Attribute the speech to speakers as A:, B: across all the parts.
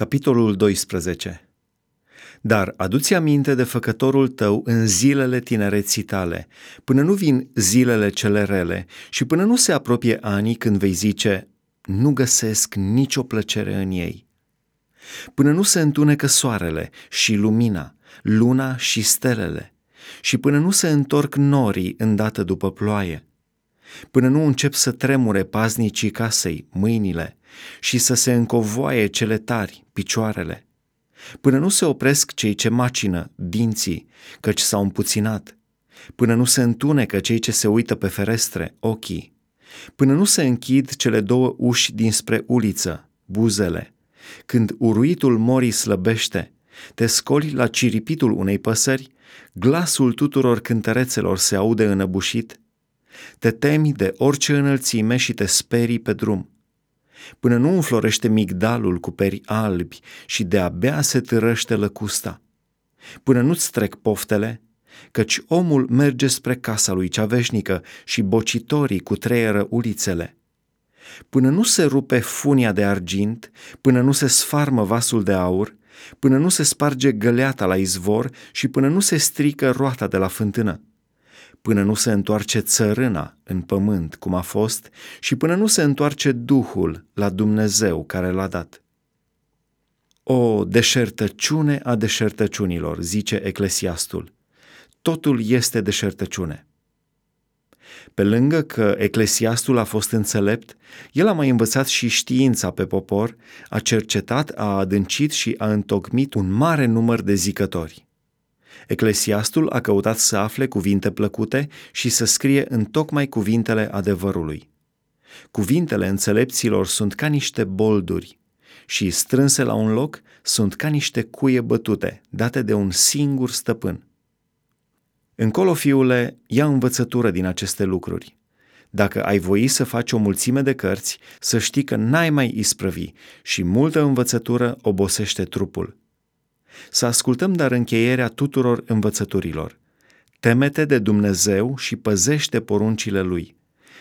A: Capitolul 12 Dar adu-ți aminte de făcătorul tău în zilele tinereții tale, până nu vin zilele cele rele și până nu se apropie anii când vei zice, nu găsesc nicio plăcere în ei. Până nu se întunecă soarele și lumina, luna și stelele, și până nu se întorc norii îndată după ploaie, până nu încep să tremure paznicii casei, mâinile, și să se încovoaie cele tari, picioarele, până nu se opresc cei ce macină, dinții, căci s-au împuținat, până nu se întunecă cei ce se uită pe ferestre, ochii, până nu se închid cele două uși dinspre uliță, buzele, când uruitul morii slăbește, te scoli la ciripitul unei păsări, glasul tuturor cântărețelor se aude înăbușit, te temi de orice înălțime și te sperii pe drum. Până nu înflorește migdalul cu peri albi și de-abia se târăște lăcusta, până nu-ți trec poftele, căci omul merge spre casa lui cea veșnică și bocitorii cu treieră ulițele. Până nu se rupe funia de argint, până nu se sfarmă vasul de aur, până nu se sparge găleata la izvor și până nu se strică roata de la fântână până nu se întoarce țărâna în pământ, cum a fost, și până nu se întoarce Duhul la Dumnezeu care l-a dat. O deșertăciune a deșertăciunilor, zice Eclesiastul. Totul este deșertăciune. Pe lângă că Eclesiastul a fost înțelept, el a mai învățat și știința pe popor, a cercetat, a adâncit și a întocmit un mare număr de zicători. Eclesiastul a căutat să afle cuvinte plăcute și să scrie în tocmai cuvintele adevărului. Cuvintele înțelepților sunt ca niște bolduri și, strânse la un loc, sunt ca niște cuie bătute, date de un singur stăpân. Încolo, fiule, ia învățătură din aceste lucruri. Dacă ai voi să faci o mulțime de cărți, să știi că n-ai mai isprăvi și multă învățătură obosește trupul. Să ascultăm dar încheierea tuturor învățăturilor. Temete de Dumnezeu și păzește poruncile Lui.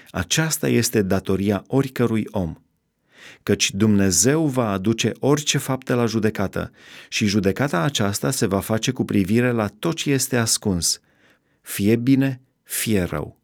A: Aceasta este datoria oricărui om. Căci Dumnezeu va aduce orice fapte la judecată și judecata aceasta se va face cu privire la tot ce este ascuns, fie bine, fie rău.